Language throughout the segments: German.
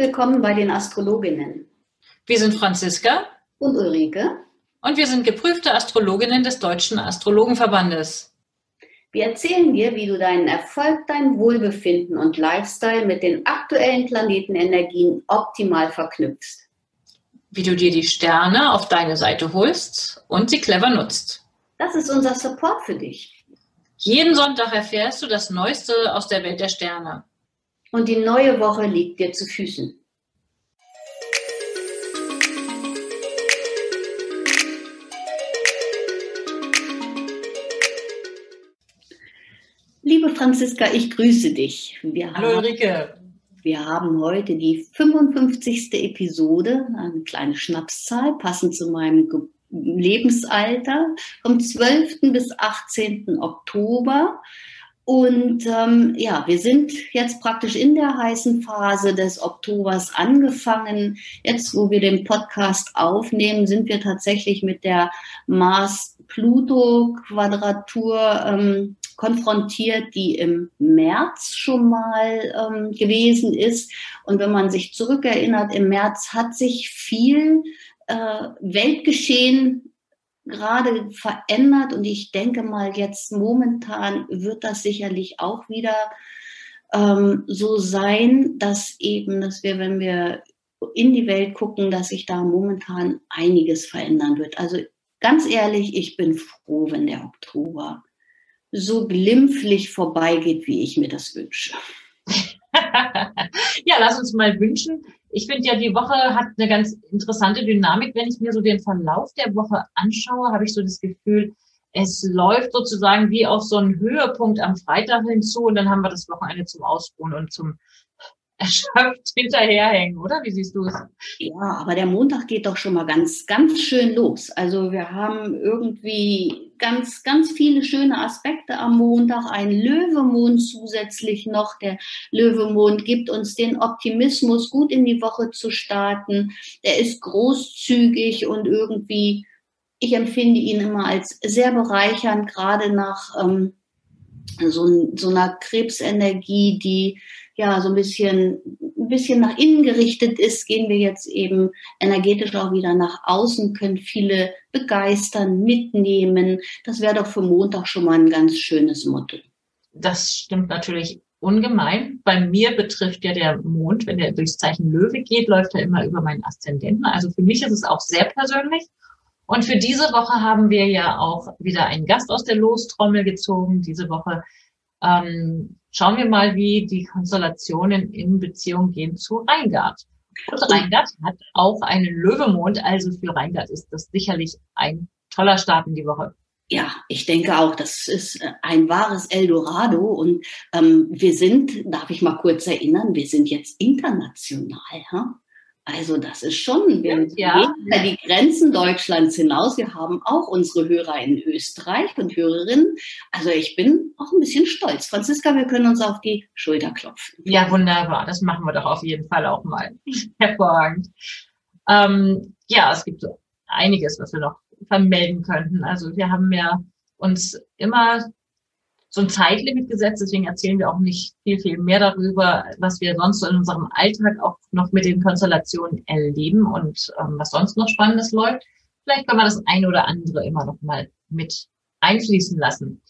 Willkommen bei den Astrologinnen. Wir sind Franziska und Ulrike und wir sind geprüfte Astrologinnen des Deutschen Astrologenverbandes. Wir erzählen dir, wie du deinen Erfolg, dein Wohlbefinden und Lifestyle mit den aktuellen Planetenenergien optimal verknüpfst. Wie du dir die Sterne auf deine Seite holst und sie clever nutzt. Das ist unser Support für dich. Jeden Sonntag erfährst du das Neueste aus der Welt der Sterne. Und die neue Woche liegt dir zu Füßen. Liebe Franziska, ich grüße dich. Wir Hallo haben, Ulrike. Wir haben heute die 55. Episode, eine kleine Schnapszahl, passend zu meinem Ge Lebensalter, vom 12. bis 18. Oktober. Und ähm, ja, wir sind jetzt praktisch in der heißen Phase des Oktobers angefangen. Jetzt, wo wir den Podcast aufnehmen, sind wir tatsächlich mit der Mars-Pluto-Quadratur ähm, konfrontiert, die im März schon mal ähm, gewesen ist. Und wenn man sich zurückerinnert, im März hat sich viel äh, Weltgeschehen gerade verändert und ich denke mal, jetzt momentan wird das sicherlich auch wieder ähm, so sein, dass eben, dass wir, wenn wir in die Welt gucken, dass sich da momentan einiges verändern wird. Also ganz ehrlich, ich bin froh, wenn der Oktober so glimpflich vorbeigeht, wie ich mir das wünsche. ja, lass uns mal wünschen. Ich finde ja, die Woche hat eine ganz interessante Dynamik. Wenn ich mir so den Verlauf der Woche anschaue, habe ich so das Gefühl, es läuft sozusagen wie auf so einen Höhepunkt am Freitag hinzu und dann haben wir das Wochenende zum Ausruhen und zum erschöpft hinterherhängen, oder? Wie siehst du es? Ja, aber der Montag geht doch schon mal ganz, ganz schön los. Also wir haben irgendwie ganz, ganz viele schöne Aspekte am Montag. Ein Löwemond zusätzlich noch. Der Löwemond gibt uns den Optimismus, gut in die Woche zu starten. Er ist großzügig und irgendwie, ich empfinde ihn immer als sehr bereichernd, gerade nach ähm, so, so einer Krebsenergie, die ja so ein bisschen, ein bisschen nach innen gerichtet ist, gehen wir jetzt eben energetisch auch wieder nach außen, können viele begeistern, mitnehmen. Das wäre doch für Montag schon mal ein ganz schönes Motto. Das stimmt natürlich ungemein. Bei mir betrifft ja der Mond, wenn er durchs Zeichen Löwe geht, läuft er immer über meinen Aszendenten. Also für mich ist es auch sehr persönlich. Und für diese Woche haben wir ja auch wieder einen Gast aus der Lostrommel gezogen. Diese Woche ähm, schauen wir mal, wie die Konstellationen in Beziehung gehen zu Reingard. Und Reingard hat auch einen Löwemond, also für Reingard ist das sicherlich ein toller Start in die Woche. Ja, ich denke auch, das ist ein wahres Eldorado und ähm, wir sind, darf ich mal kurz erinnern, wir sind jetzt international. Ha? Also das ist schon, wir ja. gehen über die Grenzen Deutschlands hinaus. Wir haben auch unsere Hörer in Österreich und Hörerinnen. Also ich bin auch ein bisschen stolz. Franziska, wir können uns auf die Schulter klopfen. Ja, wunderbar. Das machen wir doch auf jeden Fall auch mal. Hervorragend. Ähm, ja, es gibt so einiges, was wir noch vermelden könnten. Also wir haben ja uns immer so ein Zeitlimit gesetzt. Deswegen erzählen wir auch nicht viel, viel mehr darüber, was wir sonst in unserem Alltag auch noch mit den Konstellationen erleben und ähm, was sonst noch Spannendes läuft. Vielleicht können wir das eine oder andere immer noch mal mit einfließen lassen.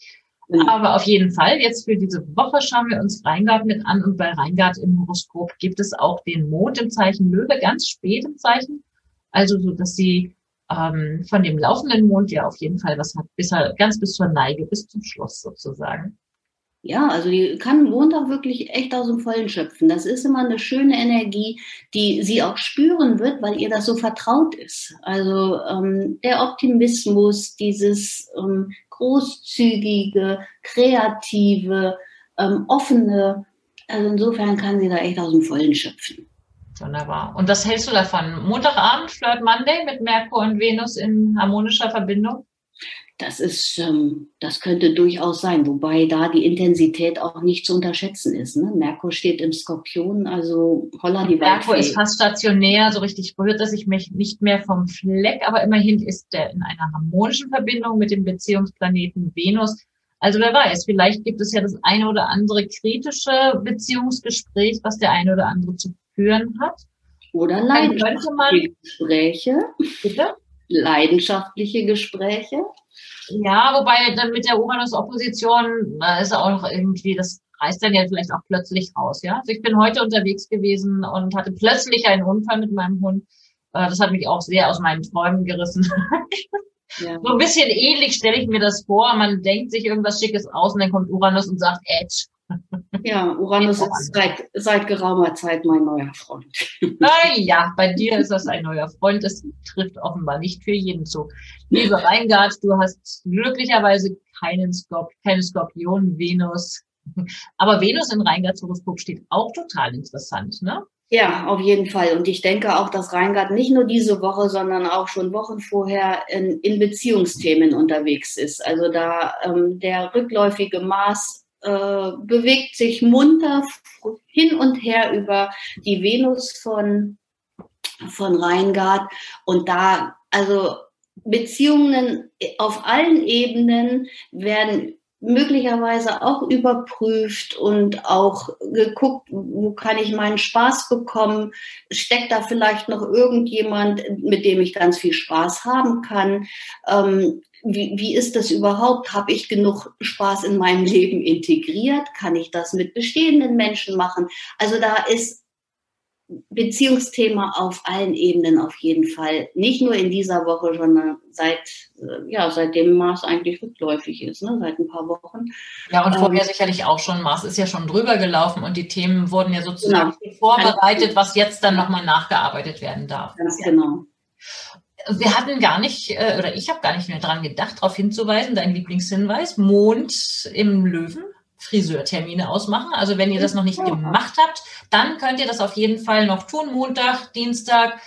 Mhm. Aber auf jeden Fall, jetzt für diese Woche schauen wir uns Reingard mit an und bei Reingard im Horoskop gibt es auch den Mond im Zeichen Löwe, ganz spät im Zeichen. Also so, dass sie ähm, von dem laufenden Mond ja auf jeden Fall was hat, bis ganz bis zur Neige, bis zum Schluss sozusagen. Ja, also die kann Montag wirklich echt aus dem Vollen schöpfen. Das ist immer eine schöne Energie, die sie auch spüren wird, weil ihr das so vertraut ist. Also ähm, der Optimismus, dieses ähm, großzügige, kreative, ähm, offene. Also insofern kann sie da echt aus dem Vollen schöpfen. Wunderbar. Und was hältst du davon? Montagabend, Flirt Monday mit Merkur und Venus in harmonischer Verbindung? Das ist, ähm, das könnte durchaus sein, wobei da die Intensität auch nicht zu unterschätzen ist. Ne? Merkur steht im Skorpion, also holla die Merkur ist fast stationär, so richtig berührt er sich nicht mehr vom Fleck, aber immerhin ist er in einer harmonischen Verbindung mit dem Beziehungsplaneten Venus. Also wer weiß, vielleicht gibt es ja das eine oder andere kritische Beziehungsgespräch, was der eine oder andere zu führen hat. Oder leidenschaftliche Gespräche. Bitte? Leidenschaftliche Gespräche. Ja, wobei dann mit der Uranus-Opposition, da ist auch noch irgendwie, das reißt dann ja vielleicht auch plötzlich raus, ja. Also ich bin heute unterwegs gewesen und hatte plötzlich einen Unfall mit meinem Hund. Äh, das hat mich auch sehr aus meinen Träumen gerissen. Ja. So ein bisschen ähnlich stelle ich mir das vor. Man denkt sich irgendwas Schickes aus und dann kommt Uranus und sagt, Edge. Ja, Uranus ist seit, seit geraumer Zeit mein neuer Freund. Naja, bei dir ist das ein neuer Freund. Das trifft offenbar nicht für jeden zu. Liebe Reingard, du hast glücklicherweise keinen Skorp keine Skorpion, Venus. Aber Venus in Reingards Horoskop steht auch total interessant, ne? Ja, auf jeden Fall. Und ich denke auch, dass Reingard nicht nur diese Woche, sondern auch schon Wochen vorher in, in Beziehungsthemen unterwegs ist. Also da ähm, der rückläufige Mars äh, bewegt sich munter hin und her über die Venus von, von Reingard. Und da, also Beziehungen auf allen Ebenen werden möglicherweise auch überprüft und auch geguckt, wo kann ich meinen Spaß bekommen? Steckt da vielleicht noch irgendjemand, mit dem ich ganz viel Spaß haben kann? Ähm, wie, wie ist das überhaupt? Habe ich genug Spaß in meinem Leben integriert? Kann ich das mit bestehenden Menschen machen? Also da ist Beziehungsthema auf allen Ebenen auf jeden Fall. Nicht nur in dieser Woche, sondern seit, äh, ja, seitdem Mars eigentlich rückläufig ist, ne? seit ein paar Wochen. Ja, und vorher ähm, sicherlich auch schon. Mars ist ja schon drüber gelaufen und die Themen wurden ja sozusagen genau. vorbereitet, was jetzt dann nochmal nachgearbeitet werden darf. Ganz genau. Wir hatten gar nicht, äh, oder ich habe gar nicht mehr dran gedacht, darauf hinzuweisen, dein Lieblingshinweis, Mond im Löwen Friseurtermine ausmachen. Also wenn ihr das noch nicht gemacht habt, dann könnt ihr das auf jeden Fall noch tun. Montag, Dienstag,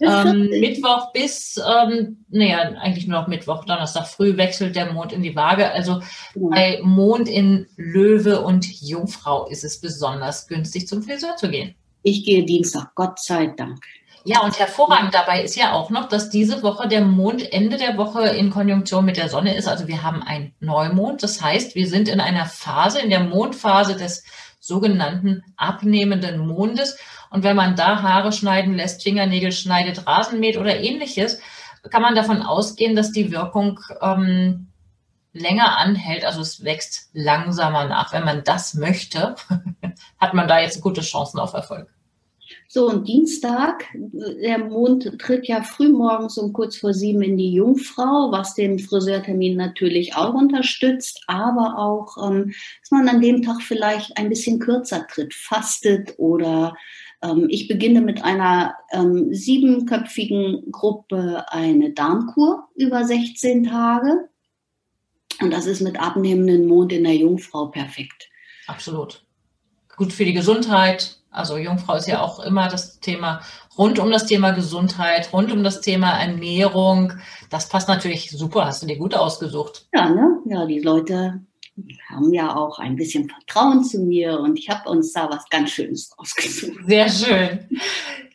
ähm, Mittwoch bis, ähm, naja, eigentlich nur noch Mittwoch, Donnerstag früh wechselt der Mond in die Waage. Also bei Mond in Löwe und Jungfrau ist es besonders günstig, zum Friseur zu gehen. Ich gehe Dienstag, Gott sei Dank. Ja, und hervorragend dabei ist ja auch noch, dass diese Woche der Mond Ende der Woche in Konjunktion mit der Sonne ist. Also wir haben einen Neumond. Das heißt, wir sind in einer Phase, in der Mondphase des sogenannten abnehmenden Mondes. Und wenn man da Haare schneiden lässt, Fingernägel schneidet, Rasen mäht oder ähnliches, kann man davon ausgehen, dass die Wirkung ähm, länger anhält. Also es wächst langsamer nach. Wenn man das möchte, hat man da jetzt gute Chancen auf Erfolg. So, und Dienstag, der Mond tritt ja frühmorgens um kurz vor sieben in die Jungfrau, was den Friseurtermin natürlich auch unterstützt, aber auch, ähm, dass man an dem Tag vielleicht ein bisschen kürzer tritt, fastet oder ähm, ich beginne mit einer ähm, siebenköpfigen Gruppe eine Darmkur über 16 Tage. Und das ist mit abnehmenden Mond in der Jungfrau perfekt. Absolut. Gut für die Gesundheit, also Jungfrau ist ja auch immer das Thema rund um das Thema Gesundheit, rund um das Thema Ernährung. Das passt natürlich super, hast du dir gut ausgesucht. Ja, ne? Ja, die Leute haben ja auch ein bisschen Vertrauen zu mir und ich habe uns da was ganz Schönes ausgesucht. Sehr schön.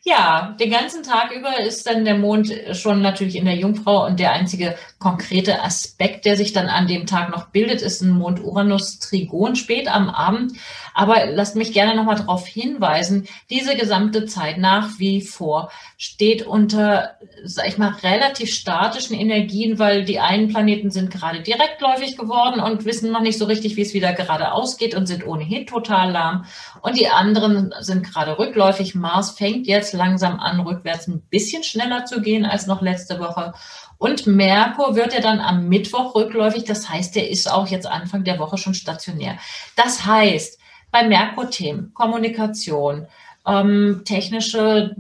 Ja, den ganzen Tag über ist dann der Mond schon natürlich in der Jungfrau und der einzige konkrete Aspekt, der sich dann an dem Tag noch bildet, ist ein Mond-Uranus-Trigon spät am Abend. Aber lasst mich gerne nochmal darauf hinweisen, diese gesamte Zeit nach wie vor steht unter, sag ich mal, relativ statischen Energien, weil die einen Planeten sind gerade direktläufig geworden und wissen noch nicht so richtig, wie es wieder gerade ausgeht und sind ohnehin total lahm. Und die anderen sind gerade rückläufig. Mars fängt jetzt langsam an, rückwärts ein bisschen schneller zu gehen als noch letzte Woche. Und Merkur wird ja dann am Mittwoch rückläufig. Das heißt, der ist auch jetzt Anfang der Woche schon stationär. Das heißt, bei Merkur-Themen, Kommunikation, ähm, technische,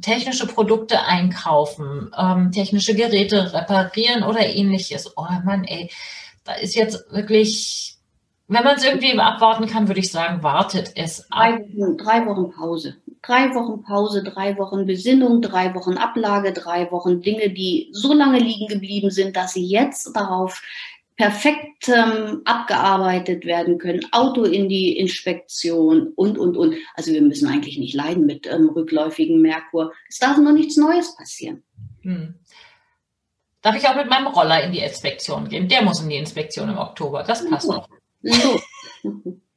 technische Produkte einkaufen, ähm, technische Geräte reparieren oder ähnliches. Oh Mann, ey, da ist jetzt wirklich, wenn man es irgendwie abwarten kann, würde ich sagen, wartet es ab. Drei, drei Wochen Pause. Drei Wochen Pause, drei Wochen Besinnung, drei Wochen Ablage, drei Wochen Dinge, die so lange liegen geblieben sind, dass sie jetzt darauf perfekt ähm, abgearbeitet werden können, Auto in die Inspektion und, und, und. Also wir müssen eigentlich nicht leiden mit ähm, rückläufigen Merkur. Es darf noch nichts Neues passieren. Hm. Darf ich auch mit meinem Roller in die Inspektion gehen? Der muss in die Inspektion im Oktober. Das passt noch. So.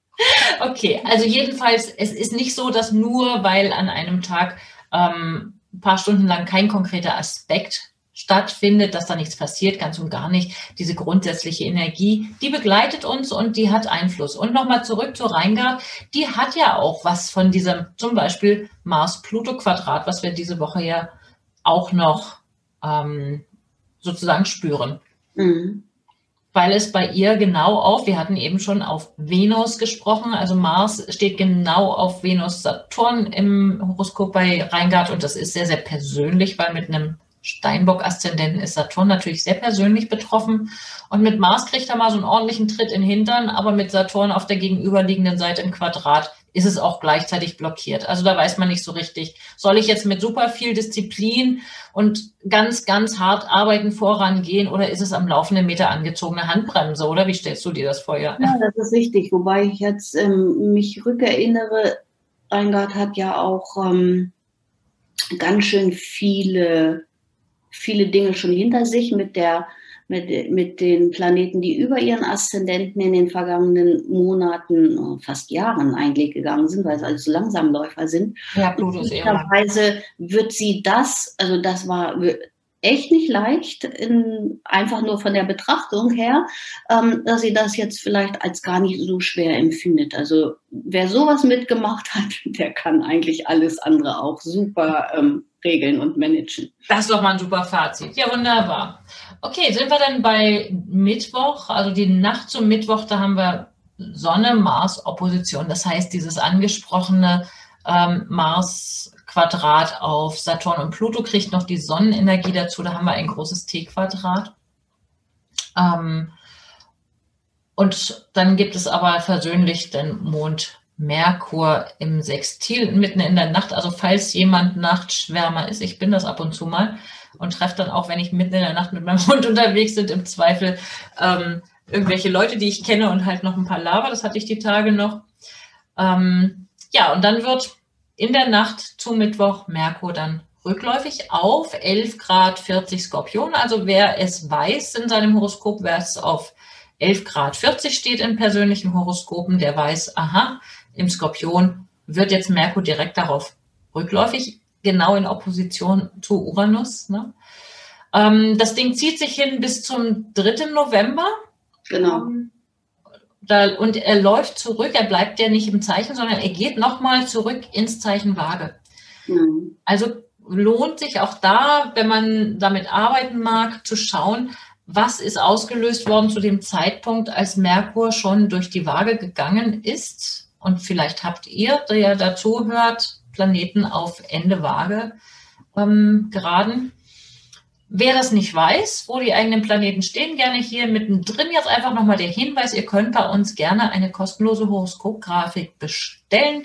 okay, also jedenfalls, es ist nicht so, dass nur weil an einem Tag ähm, ein paar Stunden lang kein konkreter Aspekt stattfindet, dass da nichts passiert, ganz und gar nicht. Diese grundsätzliche Energie, die begleitet uns und die hat Einfluss. Und nochmal zurück zu Reingard, die hat ja auch was von diesem zum Beispiel Mars-Pluto-Quadrat, was wir diese Woche ja auch noch ähm, sozusagen spüren. Mhm. Weil es bei ihr genau auf, wir hatten eben schon auf Venus gesprochen, also Mars steht genau auf Venus-Saturn im Horoskop bei Reingard und das ist sehr, sehr persönlich, weil mit einem Steinbock-Aszendenten ist Saturn natürlich sehr persönlich betroffen. Und mit Mars kriegt er mal so einen ordentlichen Tritt in den Hintern, aber mit Saturn auf der gegenüberliegenden Seite im Quadrat ist es auch gleichzeitig blockiert. Also da weiß man nicht so richtig, soll ich jetzt mit super viel Disziplin und ganz, ganz hart arbeiten vorangehen oder ist es am laufenden Meter angezogene Handbremse oder wie stellst du dir das vor? Ja, ja das ist richtig. Wobei ich jetzt ähm, mich rückerinnere, Reingard hat ja auch ähm, ganz schön viele viele Dinge schon hinter sich mit der mit, mit den Planeten, die über ihren Aszendenten in den vergangenen Monaten, oh, fast Jahren eigentlich gegangen sind, weil es alles so Langsamläufer sind. Ja, Pluto ist Weise wird sie das, also das war echt nicht leicht, in, einfach nur von der Betrachtung her, ähm, dass sie das jetzt vielleicht als gar nicht so schwer empfindet. Also wer sowas mitgemacht hat, der kann eigentlich alles andere auch super ähm, regeln und managen. Das ist doch mal ein super Fazit. Ja, wunderbar. Okay, sind wir dann bei Mittwoch, also die Nacht zum Mittwoch, da haben wir Sonne, Mars, Opposition. Das heißt, dieses angesprochene ähm, Mars-Quadrat auf Saturn und Pluto kriegt noch die Sonnenenergie dazu. Da haben wir ein großes T-Quadrat. Ähm, und dann gibt es aber versöhnlich den Mond Merkur im Sextil mitten in der Nacht. Also falls jemand Nachtschwärmer ist, ich bin das ab und zu mal und treffe dann auch, wenn ich mitten in der Nacht mit meinem Hund unterwegs bin, im Zweifel ähm, irgendwelche Leute, die ich kenne und halt noch ein paar Lava. Das hatte ich die Tage noch. Ähm, ja, und dann wird in der Nacht zu Mittwoch Merkur dann rückläufig auf 11 Grad 40 Skorpion. Also wer es weiß in seinem Horoskop, wer es auf 11 Grad 40 steht in persönlichen Horoskopen, der weiß, aha, im Skorpion wird jetzt Merkur direkt darauf rückläufig, genau in Opposition zu Uranus. Ne? Ähm, das Ding zieht sich hin bis zum 3. November. Genau. Da, und er läuft zurück, er bleibt ja nicht im Zeichen, sondern er geht nochmal zurück ins Zeichen Waage. Mhm. Also lohnt sich auch da, wenn man damit arbeiten mag, zu schauen, was ist ausgelöst worden zu dem Zeitpunkt, als Merkur schon durch die Waage gegangen ist und vielleicht habt ihr, der dazu hört, Planeten auf Ende Waage ähm, geraden. Wer das nicht weiß, wo die eigenen Planeten stehen, gerne hier mittendrin jetzt einfach nochmal der Hinweis, ihr könnt bei uns gerne eine kostenlose Horoskopgrafik bestellen.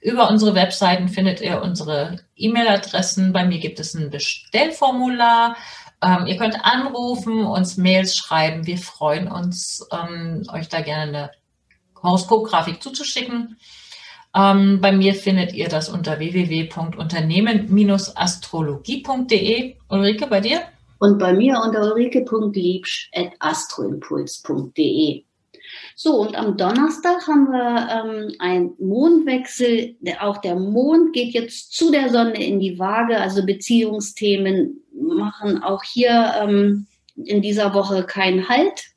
Über unsere Webseiten findet ihr unsere E-Mail-Adressen. Bei mir gibt es ein Bestellformular. Ähm, ihr könnt anrufen, uns Mails schreiben. Wir freuen uns, ähm, euch da gerne eine Horoskopgrafik zuzuschicken. Ähm, bei mir findet ihr das unter www.unternehmen-astrologie.de. Ulrike, bei dir? Und bei mir unter ulrike.liebsch.astroimpuls.de. So, und am Donnerstag haben wir ähm, einen Mondwechsel. Auch der Mond geht jetzt zu der Sonne in die Waage. Also Beziehungsthemen machen auch hier ähm, in dieser Woche keinen Halt.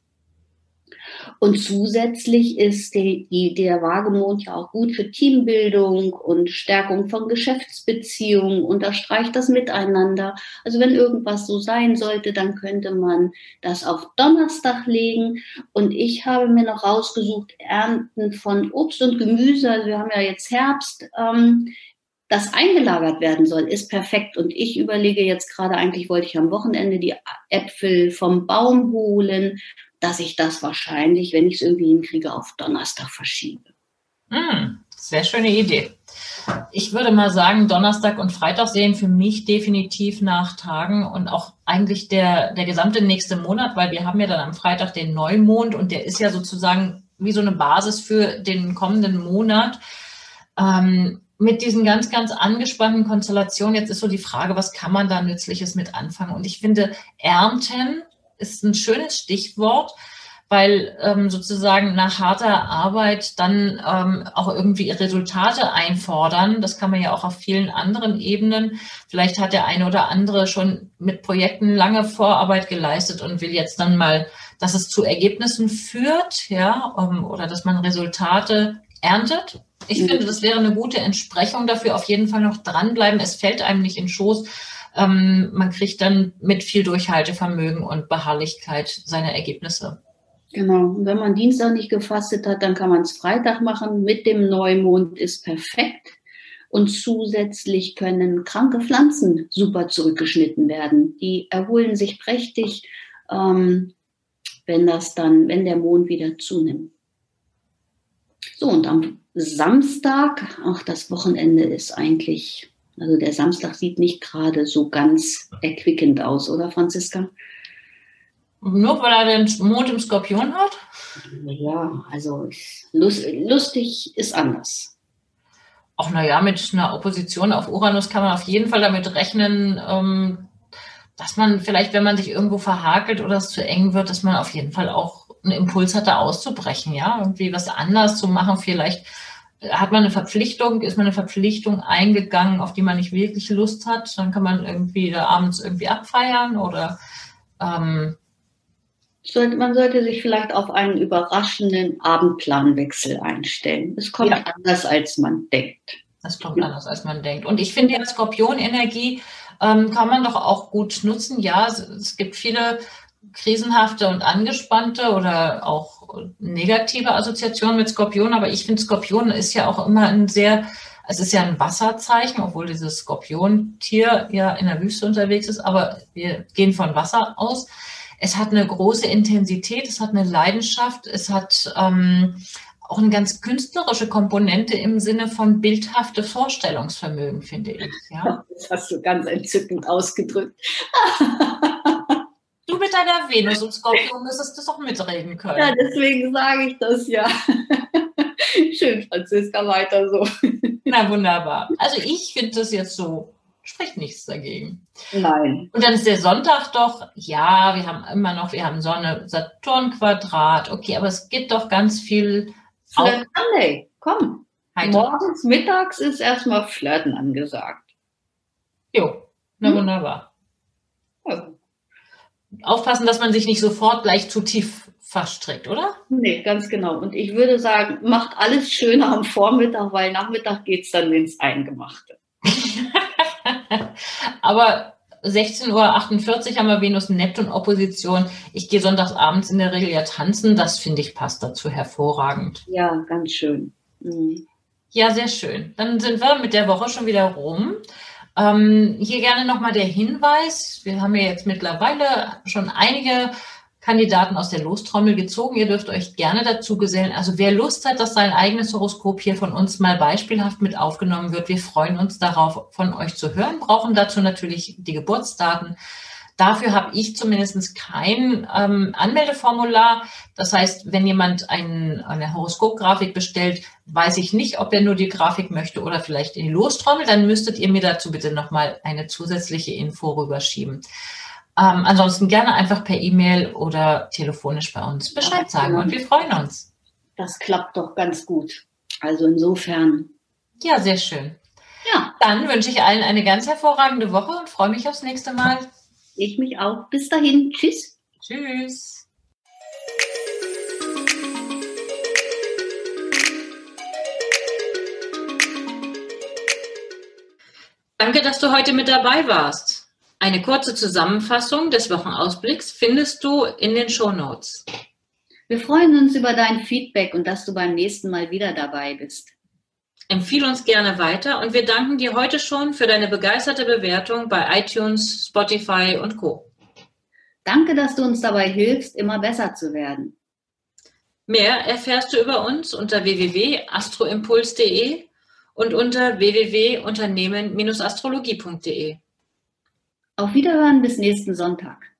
Und zusätzlich ist die, die, der Wagemond ja auch gut für Teambildung und Stärkung von Geschäftsbeziehungen, unterstreicht das Miteinander. Also wenn irgendwas so sein sollte, dann könnte man das auf Donnerstag legen. Und ich habe mir noch rausgesucht, Ernten von Obst und Gemüse. Also wir haben ja jetzt Herbst. Ähm, das eingelagert werden soll, ist perfekt. Und ich überlege jetzt gerade, eigentlich wollte ich am Wochenende die Äpfel vom Baum holen dass ich das wahrscheinlich, wenn ich es irgendwie hinkriege, auf Donnerstag verschiebe. Hm, sehr schöne Idee. Ich würde mal sagen, Donnerstag und Freitag sehen für mich definitiv nach Tagen und auch eigentlich der, der gesamte nächste Monat, weil wir haben ja dann am Freitag den Neumond und der ist ja sozusagen wie so eine Basis für den kommenden Monat. Ähm, mit diesen ganz, ganz angespannten Konstellationen, jetzt ist so die Frage, was kann man da Nützliches mit anfangen? Und ich finde, Ernten ist ein schönes Stichwort, weil ähm, sozusagen nach harter Arbeit dann ähm, auch irgendwie Resultate einfordern. Das kann man ja auch auf vielen anderen Ebenen. Vielleicht hat der eine oder andere schon mit Projekten lange Vorarbeit geleistet und will jetzt dann mal, dass es zu Ergebnissen führt, ja, ähm, oder dass man Resultate erntet. Ich mhm. finde, das wäre eine gute Entsprechung dafür. Auf jeden Fall noch dranbleiben. Es fällt einem nicht in Schoß. Ähm, man kriegt dann mit viel Durchhaltevermögen und Beharrlichkeit seine Ergebnisse. Genau. Und wenn man Dienstag nicht gefastet hat, dann kann man es Freitag machen. Mit dem Neumond ist perfekt. Und zusätzlich können kranke Pflanzen super zurückgeschnitten werden. Die erholen sich prächtig, ähm, wenn das dann, wenn der Mond wieder zunimmt. So, und am Samstag, auch das Wochenende ist eigentlich, also der Samstag sieht nicht gerade so ganz erquickend aus, oder Franziska? Nur weil er den Mond im Skorpion hat? Ja, also lustig ist anders. Ach naja, mit einer Opposition auf Uranus kann man auf jeden Fall damit rechnen, ähm, dass man vielleicht, wenn man sich irgendwo verhakelt oder es zu eng wird, dass man auf jeden Fall auch einen Impuls hat, da auszubrechen, ja, irgendwie was anders zu machen. Vielleicht hat man eine Verpflichtung, ist man eine Verpflichtung eingegangen, auf die man nicht wirklich Lust hat, dann kann man irgendwie da abends irgendwie abfeiern oder ähm, man sollte sich vielleicht auf einen überraschenden Abendplanwechsel einstellen. Es kommt ja. anders, als man denkt. Es kommt anders, als man denkt. Und ich finde, die Skorpionenergie ähm, kann man doch auch gut nutzen. Ja, es, es gibt viele krisenhafte und angespannte oder auch negative Assoziationen mit Skorpion, aber ich finde, Skorpion ist ja auch immer ein sehr, es ist ja ein Wasserzeichen, obwohl dieses Skorpiontier ja in der Wüste unterwegs ist, aber wir gehen von Wasser aus es hat eine große Intensität, es hat eine Leidenschaft, es hat ähm, auch eine ganz künstlerische Komponente im Sinne von bildhafte Vorstellungsvermögen, finde ich. Ja? Das hast du ganz entzückend ausgedrückt. Du mit deiner Venus und Skorpion müsstest das auch mitreden können. Ja, deswegen sage ich das ja. Schön, Franziska, weiter so. Na wunderbar. Also ich finde das jetzt so spricht nichts dagegen. Nein. Und dann ist der Sonntag doch, ja, wir haben immer noch, wir haben Sonne, Saturn Quadrat, okay, aber es gibt doch ganz viel. Flirt Sunday, komm. Heiter. Morgens, mittags ist erstmal Flirten angesagt. Jo, na hm? wunderbar. Also. Aufpassen, dass man sich nicht sofort gleich zu tief verstrickt, oder? Nee, ganz genau. Und ich würde sagen, macht alles schöner am Vormittag, weil Nachmittag geht es dann ins Eingemachte. Aber 16.48 Uhr haben wir Venus Neptun Opposition. Ich gehe sonntags abends in der Regel ja tanzen. Das finde ich passt dazu hervorragend. Ja, ganz schön. Mhm. Ja, sehr schön. Dann sind wir mit der Woche schon wieder rum. Ähm, hier gerne nochmal der Hinweis. Wir haben ja jetzt mittlerweile schon einige Kandidaten aus der Lostrommel gezogen. Ihr dürft euch gerne dazu gesellen. Also wer Lust hat, dass sein eigenes Horoskop hier von uns mal beispielhaft mit aufgenommen wird, wir freuen uns darauf, von euch zu hören, brauchen dazu natürlich die Geburtsdaten. Dafür habe ich zumindest kein ähm, Anmeldeformular. Das heißt, wenn jemand ein, eine Horoskopgrafik bestellt, weiß ich nicht, ob er nur die Grafik möchte oder vielleicht in die Lostrommel. Dann müsstet ihr mir dazu bitte nochmal eine zusätzliche Info rüberschieben. Ähm, ansonsten gerne einfach per E-Mail oder telefonisch bei uns Bescheid sagen und wir freuen uns. Das klappt doch ganz gut. Also insofern. Ja, sehr schön. Ja. Dann wünsche ich allen eine ganz hervorragende Woche und freue mich aufs nächste Mal. Ich mich auch. Bis dahin. Tschüss. Tschüss. Danke, dass du heute mit dabei warst. Eine kurze Zusammenfassung des Wochenausblicks findest du in den Show Notes. Wir freuen uns über dein Feedback und dass du beim nächsten Mal wieder dabei bist. Empfehle uns gerne weiter und wir danken dir heute schon für deine begeisterte Bewertung bei iTunes, Spotify und Co. Danke, dass du uns dabei hilfst, immer besser zu werden. Mehr erfährst du über uns unter www.astroimpuls.de und unter www.unternehmen-astrologie.de. Auf Wiederhören bis nächsten Sonntag.